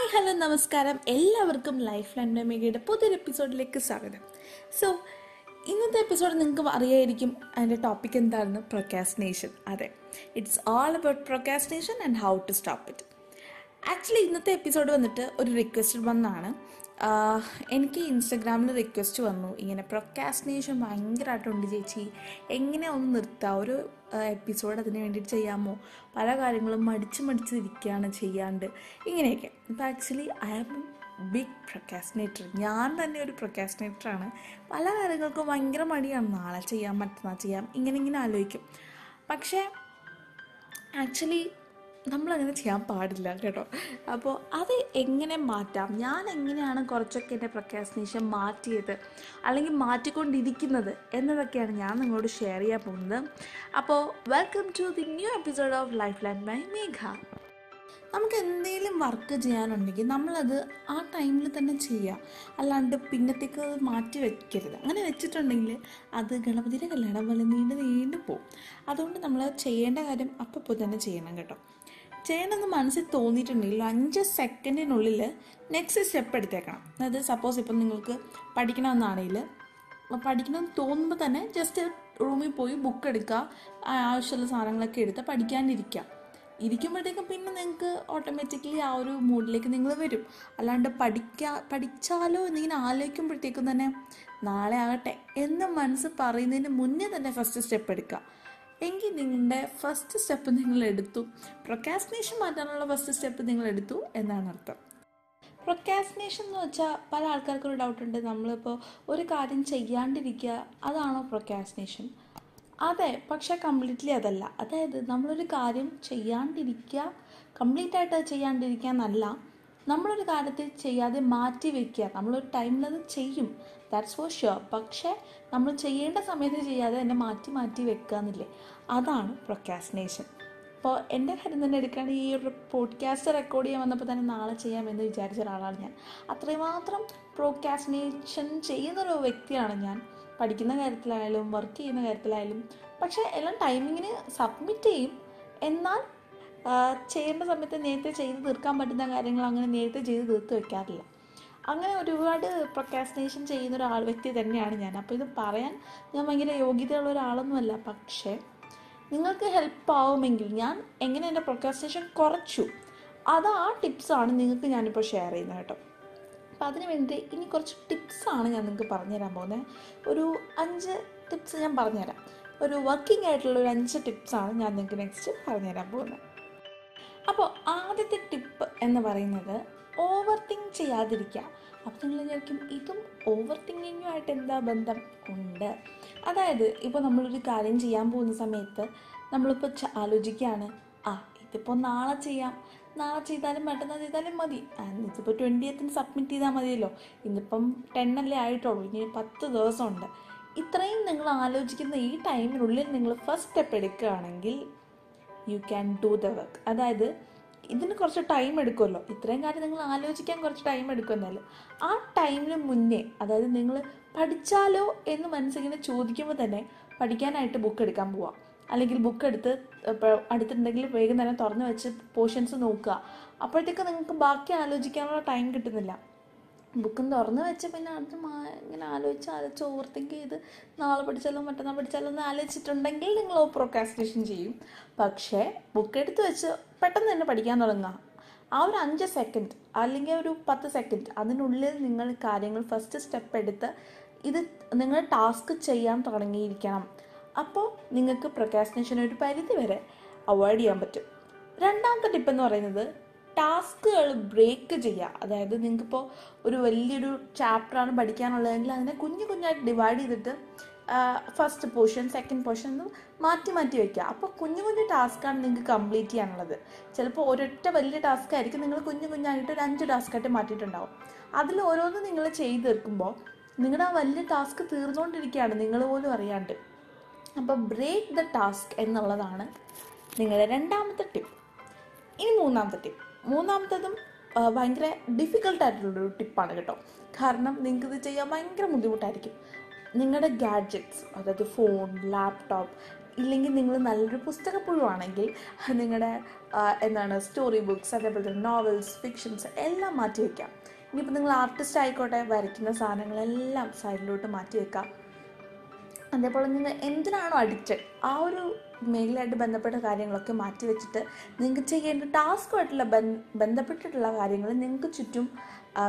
Hi hello നമസ്കാരം. എല്ലാവർക്കും life line ഡെമേഗയുടെ പുതിയൊരു എപ്പിസോഡിലേക്ക് സ്വാഗതം. സോ ഇന്നത്തെ എപ്പിസോഡ് നിങ്ങൾക്ക് അറിയായിരിക്കും അതിന്റെ ടോപ്പിക് എന്താണെന്ന് പ്രൊക്കാസ്റ്റിനേഷൻ അതെ it's all about procrastination and how to stop it actually ഇന്നത്തെ എപ്പിസോഡ് വന്നിട്ട് ഒരു റിക്വസ്റ്റ് വന്നാണ് എനിക്ക് ഇൻസ്റ്റഗ്രാമിൽ റിക്വസ്റ്റ് വന്നു. ഇങ്ങനെ പ്രൊക്കാസ്റ്റിനേഷൻ ഭയങ്കരമായിട്ടുണ്ട് ചേച്ചി. എങ്ങനെ ഒന്ന് നിർത്താം? ഒരു എപ്പിസോഡ് അതിന് വേണ്ടിയിട്ട് ചെയ്യാമോ? പല കാര്യങ്ങളും മടിച്ച് മടിച്ച് ഇരിക്കുകയാണ് ചെയ്യാണ്ട്. ഇങ്ങനെയൊക്കെ. അപ്പോൾ actually I am big procrastinator ഞാൻ തന്നെ ഒരു പ്രൊക്കാസ്റ്റിനേറ്ററാണ് പല കാര്യങ്ങൾക്കും ഭയങ്കര മടിയാണ്. നാളെ ചെയ്യാം മറ്റന്നാൾ ചെയ്യാം. ഇങ്ങനെ ഇങ്ങനെ ആലോചിക്കും. പക്ഷേ ആക്ച്വലി നമ്മളങ്ങനെ ചെയ്യാൻ പാടില്ല കേട്ടോ. അപ്പോൾ അത് എങ്ങനെ മാറ്റാം? ഞാൻ എങ്ങനെയാണ് കുറച്ചൊക്കെ എന്റെ പ്രൊക്കാസിനേഷൻ മാറ്റിയത്? അല്ലെങ്കിൽ മാറ്റിക്കൊണ്ടിരിക്കുന്നത്? എന്നതൊക്കെയാണ് ഞാൻ നിങ്ങളോട് ഷെയർ ചെയ്യാൻ പോകുന്നത്. അപ്പോൾ welcome to the new episode of life line by Megha നമുക്ക് എന്തെങ്കിലും വർക്ക് ചെയ്യാനുണ്ടെങ്കിൽ നമ്മളത് ആ ടൈമിൽ തന്നെ ചെയ്യുക അല്ലാണ്ട് പിന്നത്തേക്ക് അത് മാറ്റി വെക്കരുത്. അങ്ങനെ വെച്ചിട്ടുണ്ടെങ്കിൽ അത് ഗണപതിയുടെ കല്യാണം പോലെ നീണ്ട് നീണ്ടു പോകും അതുകൊണ്ട് നമ്മൾ ചെയ്യേണ്ട കാര്യം അപ്പോൾ തന്നെ ചെയ്യണം കേട്ടോ. ചെയ്യണമെന്ന് മനസ്സിൽ തോന്നിയിട്ടുണ്ടെങ്കിൽ അഞ്ച് സെക്കൻഡിനുള്ളിൽ നെക്സ്റ്റ് സ്റ്റെപ്പ് എടുത്തേക്കണം. അതായത് സപ്പോസ് ഇപ്പം നിങ്ങൾക്ക് പഠിക്കണമെന്നാണെങ്കിൽ പഠിക്കണമെന്ന് തോന്നുമ്പോൾ തന്നെ ജസ്റ്റ് റൂമിൽ പോയി ബുക്ക് എടുക്കുക ആവശ്യമുള്ള സാധനങ്ങളൊക്കെ എടുത്ത് പഠിക്കാണ്ടിരിക്കുക ഇരിക്കുമ്പോഴത്തേക്കും പിന്നെ നിങ്ങൾക്ക് ഓട്ടോമാറ്റിക്കലി ആ ഒരു മൂഡിലേക്ക് നിങ്ങൾ വരും. അല്ലാണ്ട് പഠിക്കാ പഠിച്ചാലോ എന്നിങ്ങനെ ആലോചിക്കുമ്പോഴത്തേക്കും തന്നെ നാളെ ആകട്ടെ എന്ന് മനസ്സ് പറയുന്നതിന് മുന്നേ തന്നെ ഫസ്റ്റ് സ്റ്റെപ്പ് എടുക്കുക. എങ്കിൽ നിങ്ങളുടെ ഫസ്റ്റ് സ്റ്റെപ്പ് നിങ്ങൾ എടുത്തു. പ്രൊക്കാസ്റ്റിനേഷൻ മാറ്റാനുള്ള ഫസ്റ്റ് സ്റ്റെപ്പ് നിങ്ങൾ എടുത്തു എന്നാണ് അർത്ഥം. പ്രൊക്കാസ്റ്റിനേഷൻ എന്ന് വെച്ചാൽ പല ആൾക്കാർക്കും ഒരു ഡൗട്ട് ഉണ്ട്. നമ്മളിപ്പോൾ ഒരു കാര്യം ചെയ്യാണ്ടിരിക്കുക അതാണോ പ്രൊക്കാസ്റ്റിനേഷൻ അതെ പക്ഷേ കംപ്ലീറ്റ്ലി അതല്ല. അതായത് നമ്മളൊരു കാര്യം ചെയ്യാണ്ടിരിക്കുക കംപ്ലീറ്റ് ആയിട്ട് ചെയ്യാണ്ടിരിക്കുക എന്നല്ല. നമ്മളൊരു കാര്യത്തിൽ ചെയ്യാതെ മാറ്റി വെക്കുക. നമ്മളൊരു ടൈമിൽ അത് ചെയ്യും. ദാറ്റ്സ് ഫോർ ഷുവർ പക്ഷേ നമ്മൾ ചെയ്യേണ്ട സമയത്ത് ചെയ്യാതെ തന്നെ മാറ്റി മാറ്റി വെക്കുക എന്നില്ലേ? അതാണ് പ്രൊക്കാസിനേഷൻ അപ്പോൾ എന്റെ കാര്യം തന്നെ എടുക്കുകയാണെങ്കിൽ ഈ ഒരു പോഡ്കാസ്റ്റ് റെക്കോർഡ് ചെയ്യാൻ വന്നപ്പോൾ തന്നെ നാളെ ചെയ്യാമെന്ന് വിചാരിച്ച ഒരാളാണ് ഞാൻ. അത്രമാത്രം പ്രോക്കാസിനേഷൻ ചെയ്യുന്നൊരു വ്യക്തിയാണ് ഞാൻ. പഠിക്കുന്ന കാര്യത്തിലായാലും വർക്ക് ചെയ്യുന്ന കാര്യത്തിലായാലും. പക്ഷേ എല്ലാം ടൈമിങ്ങിന് സബ്മിറ്റ് ചെയ്യും. എന്നാൽ ചെയ്യേണ്ട സമയത്ത് നേരത്തെ ചെയ്ത് തീർക്കാൻ പറ്റുന്ന കാര്യങ്ങൾ അങ്ങനെ നേരത്തെ ചെയ്ത് തീർത്ത് വെക്കാറില്ല. അങ്ങനെ ഒരുപാട് പ്രൊക്കാസ്റ്റിനേഷൻ ചെയ്യുന്ന ഒരാൾ വ്യക്തി തന്നെയാണ് ഞാൻ. അപ്പോൾ ഇത് പറയാൻ ഞാൻ ഭയങ്കര യോഗ്യതയുള്ള ഒരാളൊന്നുമല്ല. പക്ഷേ നിങ്ങൾക്ക് ഹെൽപ്പ് ആവുമെങ്കിൽ ഞാൻ എങ്ങനെ എന്റെ പ്രൊക്കാസ്റ്റിനേഷൻ കുറച്ചു? അത് ആ ടിപ്സാണ് നിങ്ങൾക്ക് ഞാനിപ്പോൾ ഷെയർ ചെയ്യുന്നത് കേട്ടോ. അപ്പം അതിന് വേണ്ടി ഇനി കുറച്ച് ടിപ്സാണ് ഞാൻ നിങ്ങൾക്ക് പറഞ്ഞുതരാൻ പോകുന്നത്. ഒരു അഞ്ച് ടിപ്സ് ഞാൻ പറഞ്ഞുതരാം ഒരു വർക്കിംഗ് ആയിട്ടുള്ള ഒരു അഞ്ച് ടിപ്സാണ് ഞാൻ നിങ്ങൾക്ക് നെക്സ്റ്റ് പറഞ്ഞുതരാൻ പോകുന്നത്. അപ്പോൾ ആദ്യത്തെ ടിപ്പ് എന്ന് പറയുന്നത് ഓവർ തിങ്ക് ചെയ്യാതിരിക്കുക. അപ്പോൾ നിങ്ങൾ വിചാരിക്കും ഇതും ഓവർ തിങ്കിങ്ങുമായിട്ട് എന്താ ബന്ധം? ഉണ്ട്. അതായത് ഇപ്പോൾ നമ്മളൊരു കാര്യം ചെയ്യാൻ പോകുന്ന സമയത്ത് നമ്മളിപ്പോൾ ആലോചിക്കുകയാണ് ആ ഇതിപ്പോൾ നാളെ ചെയ്യാം. നാളെ ചെയ്താലും മറ്റന്നാൾ ചെയ്താലും മതി. ഇതിപ്പോൾ ട്വന്റിയത്തിന് സബ്മിറ്റ് ചെയ്താൽ മതിയല്ലോ. ഇന്നിപ്പം അല്ലേ ആയിട്ടുള്ളൂ. ഇനി പത്ത് ദിവസമുണ്ട്. ഇത്രയും നിങ്ങൾ ആലോചിക്കുന്ന ഈ ടൈമിനുള്ളിൽ നിങ്ങൾ ഫസ്റ്റ് സ്റ്റെപ്പ് എടുക്കുകയാണെങ്കിൽ you can do the work അതായത് ഇതിന് കുറച്ച് ടൈം എടുക്കുമല്ലോ. ഇത്രയും കാര്യം നിങ്ങൾ ആലോചിക്കാൻ കുറച്ച് ടൈം എടുക്കുമെന്നല്ലോ ആ ടൈമിന് മുന്നേ അതായത് നിങ്ങൾ പഠിച്ചാലോ എന്ന് മനസ്സിങ്ങനെ ചോദിക്കുമ്പോൾ തന്നെ പഠിക്കാനായിട്ട് ബുക്ക് എടുക്കാൻ പോവാം. അല്ലെങ്കിൽ ബുക്ക് എടുത്ത് അടുത്തുണ്ടെങ്കിൽ വേഗം തന്നെ തുറന്ന് വെച്ച് പോർഷൻസ് നോക്കുക. അപ്പോഴത്തേക്ക് നിങ്ങൾക്ക് ബാക്കി ആലോചിക്കാനുള്ള ടൈം കിട്ടുന്നില്ല. ബുക്കും തുറന്ന് വെച്ച് പിന്നെ അത് ഇങ്ങനെ ആലോചിച്ച് ആലോചിച്ച് ഓവർ തിങ്ക് ചെയ്ത് നാളെ പഠിച്ചാലോ മറ്റന്നാൾ പഠിച്ചാലോ എന്ന് ആലോചിച്ചിട്ടുണ്ടെങ്കിൽ നിങ്ങൾ പ്രോക്കാസ്റ്റിനേഷൻ ചെയ്യും. പക്ഷേ ബുക്ക് എടുത്ത് വെച്ച് പെട്ടെന്ന് തന്നെ പഠിക്കാൻ തുടങ്ങുക. ആ ഒരു അഞ്ച് സെക്കൻഡ് അല്ലെങ്കിൽ ഒരു പത്ത് സെക്കൻഡ് അതിനുള്ളിൽ നിങ്ങൾ കാര്യങ്ങൾ ഫസ്റ്റ് സ്റ്റെപ്പ് എടുത്ത് ഇത് നിങ്ങൾ ടാസ്ക് ചെയ്യാൻ തുടങ്ങിയിരിക്കണം. അപ്പോൾ നിങ്ങൾക്ക് പ്രൊക്കാസ്റ്റിനേഷൻ ഒരു പരിധി വരെ അവോയ്ഡ് ചെയ്യാൻ പറ്റും. രണ്ടാമത്തെ ടിപ്പ് എന്ന് പറയുന്നത് ടാസ്കുകൾ ബ്രേക്ക് ചെയ്യുക. അതായത് നിങ്ങൾക്കിപ്പോൾ ഒരു വലിയൊരു ചാപ്റ്ററാണ് പഠിക്കാനുള്ളതെങ്കിൽ അതിനെ കുഞ്ഞു കുഞ്ഞായിട്ട് ഡിവൈഡ് ചെയ്തിട്ട് ഫസ്റ്റ് പോർഷൻ സെക്കൻഡ് പോർഷൻ എന്ന് മാറ്റി മാറ്റി വയ്ക്കുക അപ്പോൾ കുഞ്ഞു കുഞ്ഞു ടാസ്ക്കാണ് നിങ്ങൾക്ക് കംപ്ലീറ്റ് ചെയ്യാനുള്ളത്. ചിലപ്പോൾ ഒരൊറ്റ വലിയ ടാസ്ക് ആയിരിക്കും നിങ്ങൾ കുഞ്ഞു കുഞ്ഞായിട്ട് ഒരു അഞ്ച് ടാസ്ക്കായിട്ട് മാറ്റിയിട്ടുണ്ടാവും. അതിൽ ഓരോന്ന് നിങ്ങൾ ചെയ്ത് തീർക്കുമ്പോൾ നിങ്ങളുടെ ആ വലിയ ടാസ്ക് തീർന്നുകൊണ്ടിരിക്കുകയാണ് നിങ്ങൾ പോലും അറിയാണ്ട്. അപ്പോൾ ബ്രേക്ക് ദ ടാസ്ക് എന്നുള്ളതാണ് നിങ്ങളുടെ രണ്ടാമത്തെ ടിപ്പ് ഇനി മൂന്നാമത്തെ ടിപ്പ് മൂന്നാമത്തതും ഭയങ്കര ഡിഫിക്കൽട്ടായിട്ടുള്ളൊരു ടിപ്പാണ് കേട്ടോ. കാരണം നിങ്ങൾക്ക് ഇത് ചെയ്യാൻ ഭയങ്കര ബുദ്ധിമുട്ടായിരിക്കും. നിങ്ങളുടെ ഗാഡ്ജറ്റ്സ് അതായത് ഫോൺ ലാപ്ടോപ്പ് ഇല്ലെങ്കിൽ നിങ്ങൾ നല്ലൊരു പുസ്തകപ്പുഴുവാണെങ്കിൽ നിങ്ങളുടെ എന്താണ് സ്റ്റോറി ബുക്സ് അതേപോലെ തന്നെ നോവൽസ് ഫിക്ഷൻസ് എല്ലാം മാറ്റി വയ്ക്കാം ഇനിയിപ്പോൾ നിങ്ങൾ ആർട്ടിസ്റ്റ് ആയിക്കോട്ടെ വരയ്ക്കുന്ന സാധനങ്ങളെല്ലാം സൈഡിലോട്ട് മാറ്റി വെക്കാം അതേപോലെ നിങ്ങൾ എന്തിനാണോ അഡിക്റ്റഡ് ആ ഒരു മെയിലായിട്ട് ബന്ധപ്പെട്ട കാര്യങ്ങളൊക്കെ മാറ്റി വെച്ചിട്ട് നിങ്ങൾക്ക് ചെയ്യേണ്ട ടാസ്കുമായിട്ടുള്ള ബന്ധപ്പെട്ടിട്ടുള്ള കാര്യങ്ങൾ നിങ്ങൾക്ക് ചുറ്റും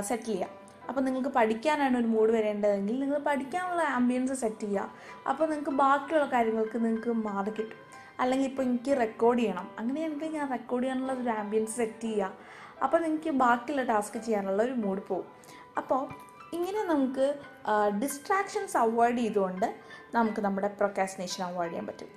സെറ്റിൽ ചെയ്യാം. അപ്പോൾ നിങ്ങൾക്ക് പഠിക്കാനാണ് ഒരു മൂഡ് വരേണ്ടതെങ്കിൽ നിങ്ങൾ പഠിക്കാനുള്ള ആംബിയൻസ് സെറ്റ് ചെയ്യുക അപ്പോൾ നിങ്ങൾക്ക് ബാക്കിയുള്ള കാര്യങ്ങൾക്ക് നിങ്ങൾക്ക് മാറി കിട്ടും. അല്ലെങ്കിൽ ഇപ്പോൾ എനിക്ക് റെക്കോർഡ് ചെയ്യണം. അങ്ങനെയാണെങ്കിൽ ഞാൻ റെക്കോർഡ് ചെയ്യാനുള്ള ഒരു ആംബിയൻസ് സെറ്റ് ചെയ്യുക അപ്പോൾ നിങ്ങൾക്ക് ബാക്കിയുള്ള ടാസ്ക് ചെയ്യാനുള്ള ഒരു മൂഡ് പോകും അപ്പോൾ ഇങ്ങനെ നമുക്ക് ഡിസ്ട്രാക്ഷൻസ് അവോയ്ഡ് ചെയ്തുകൊണ്ട് നമുക്ക് നമ്മുടെ പ്രൊക്കാസിനേഷൻ അവോയ്ഡ് ചെയ്യാൻ പറ്റും.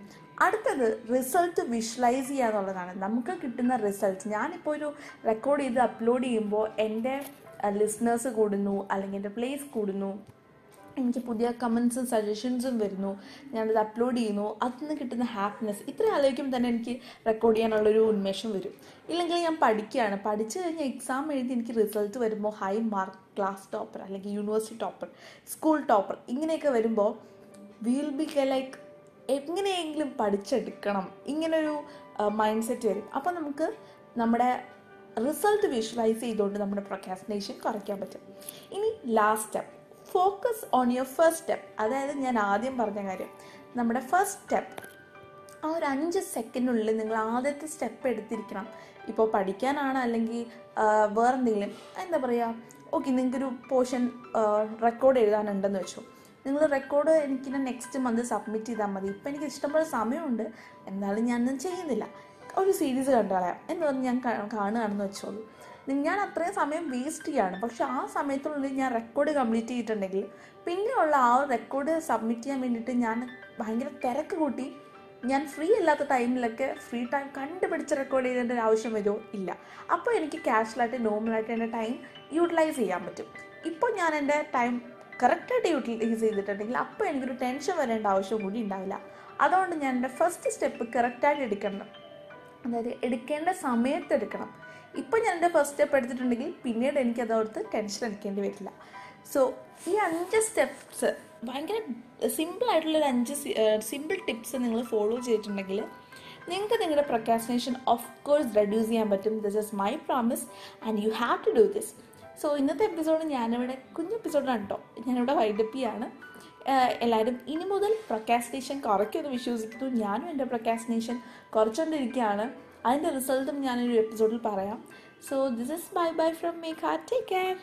അടുത്തത് റിസൾട്ട് വിഷ്വലൈസ് ചെയ്യുക എന്നുള്ളതാണ്. നമുക്ക് കിട്ടുന്ന റിസൾട്ട് ഞാനിപ്പോൾ ഒരു റെക്കോർഡ് ചെയ്ത് അപ്ലോഡ് ചെയ്യുമ്പോൾ എന്റെ ലിസ്ണേഴ്സ് കൂടുന്നു അല്ലെങ്കിൽ എന്റെ പ്ലേസ് കൂടുന്നു എനിക്ക് പുതിയ കമൻസും സജഷൻസും വരുന്നു. ഞാനത് അപ്ലോഡ് ചെയ്യുന്നു. അതിൽ നിന്ന് കിട്ടുന്ന ഹാപ്പിനെസ് ഇത്ര ആലോചിക്കുമ്പോൾ തന്നെ എനിക്ക് റെക്കോർഡ് ചെയ്യാനുള്ളൊരു ഉന്മേഷം വരും. ഇല്ലെങ്കിൽ ഞാൻ പഠിക്കുകയാണ്. പഠിച്ചു കഴിഞ്ഞാൽ എക്സാം എഴുതി എനിക്ക് റിസൾട്ട് വരുമ്പോൾ ഹൈ മാർക്ക് ക്ലാസ് ടോപ്പർ അല്ലെങ്കിൽ യൂണിവേഴ്സിറ്റി ടോപ്പർ സ്കൂൾ ടോപ്പർ ഇങ്ങനെയൊക്കെ വരുമ്പോൾ വിൽ ബി ലൈക്ക് എങ്ങനെയെങ്കിലും പഠിച്ചെടുക്കണം. ഇങ്ങനൊരു മൈൻഡ് സെറ്റ് വരും. അപ്പോൾ നമുക്ക് നമ്മുടെ റിസൾട്ട് വിഷ്വലൈസ് ചെയ്തുകൊണ്ട് നമ്മുടെ പ്രൊക്കാസിനേഷൻ കുറയ്ക്കാൻ പറ്റും. ഇനി last step focus on your first step അതായത് ഞാൻ ആദ്യം പറഞ്ഞ കാര്യം. നമ്മുടെ ഫസ്റ്റ് സ്റ്റെപ്പ് ആ ഒരു അഞ്ച് സെക്കൻഡിനുള്ളിൽ നിങ്ങൾ ആദ്യത്തെ സ്റ്റെപ്പ് എടുത്തിരിക്കണം. ഇപ്പോൾ പഠിക്കാനാണ് അല്ലെങ്കിൽ വേറെന്തെങ്കിലും എന്താ പറയുക ഓക്കെ നിങ്ങൾക്കൊരു പോർഷൻ റെക്കോർഡ് എഴുതാനുണ്ടെന്ന് വെച്ചു. നിങ്ങൾ റെക്കോർഡ് എനിക്ക് നെക്സ്റ്റ് മന്ത് സബ്മിറ്റ് ചെയ്താൽ മതി. ഇപ്പം എനിക്ക് ഇഷ്ടംപോലെ സമയമുണ്ട്. എന്നാലും ഞാനൊന്നും ചെയ്യുന്നില്ല. ഒരു സീരീസ് കണ്ടുകളയാം എന്ന് പറഞ്ഞ് ഞാൻ കാണുകയാണെന്ന് വെച്ചോളൂ. ഞാൻ അത്രയും സമയം വേസ്റ്റ് ചെയ്യാണ്. പക്ഷെ ആ സമയത്തുള്ളിൽ ഞാൻ റെക്കോർഡ് കംപ്ലീറ്റ് ചെയ്തിട്ടുണ്ടെങ്കിൽ പിന്നെയുള്ള ആ റെക്കോർഡ് സബ്മിറ്റ് ചെയ്യാൻ വേണ്ടിയിട്ട് ഞാൻ ഭയങ്കര തിരക്ക് കൂട്ടി ഞാൻ ഫ്രീ അല്ലാത്ത ടൈമിലൊക്കെ ഫ്രീ ടൈം കണ്ടുപിടിച്ച് റെക്കോർഡ് ഒരു ആവശ്യം വരുമോ ഇല്ല. അപ്പോൾ എനിക്ക് ക്യാഷ്വലായിട്ട് നോർമലായിട്ട് എന്റെ ടൈം യൂട്ടിലൈസ് ചെയ്യാൻ പറ്റും. ഇപ്പോൾ ഞാൻ എന്റെ ടൈം കറക്റ്റായിട്ട് യൂട്ടിലൈസ് ചെയ്തിട്ടുണ്ടെങ്കിൽ അപ്പോൾ എനിക്കൊരു ടെൻഷൻ വരേണ്ട ആവശ്യം കൂടി ഉണ്ടാവില്ല. അതുകൊണ്ട് ഞാൻ എന്റെ ഫസ്റ്റ് സ്റ്റെപ്പ് കറക്റ്റായിട്ട് എടുക്കണം. അതായത് എടുക്കേണ്ട സമയത്ത് എടുക്കണം. ഇപ്പം ഞാൻ എന്റെ ഫസ്റ്റ് സ്റ്റെപ്പ് എടുത്തിട്ടുണ്ടെങ്കിൽ പിന്നീട് എനിക്ക് അതോർത്ത് ടെൻഷൻ എടുക്കേണ്ടി വരില്ല. സോ ഈ അഞ്ച് സ്റ്റെപ്സ് ഭയങ്കര സിമ്പിളായിട്ടുള്ളൊരു അഞ്ച് സിമ്പിൾ ടിപ്സ് നിങ്ങൾ ഫോളോ ചെയ്തിട്ടുണ്ടെങ്കിൽ നിങ്ങൾക്ക് നിങ്ങളുടെ പ്രൊക്കാസിനേഷൻ ഓഫ് കോഴ്സ് റെഡ്യൂസ് ചെയ്യാൻ പറ്റും. This is my promise and you have to do this so ഇന്നത്തെ എപ്പിസോഡ് ഞാനിവിടെ കുഞ്ഞു എപ്പിസോഡാണ് കേട്ടോ ഞാനിവിടെ വൈഡപ്പിയാണ്. എല്ലാവരും ഇനി മുതൽ പ്രൊക്കാസിനേഷൻ കുറയ്ക്കുമെന്ന് വിശ്വസിക്കുന്നു. ഞാനും എന്റെ പ്രൊക്കാസിനേഷൻ കുറച്ചുകൊണ്ടിരിക്കുകയാണ് അതിന്റെ റിസൾട്ടും ഞാനൊരു എപ്പിസോഡിൽ പറയാം. So this is bye bye from Megha take care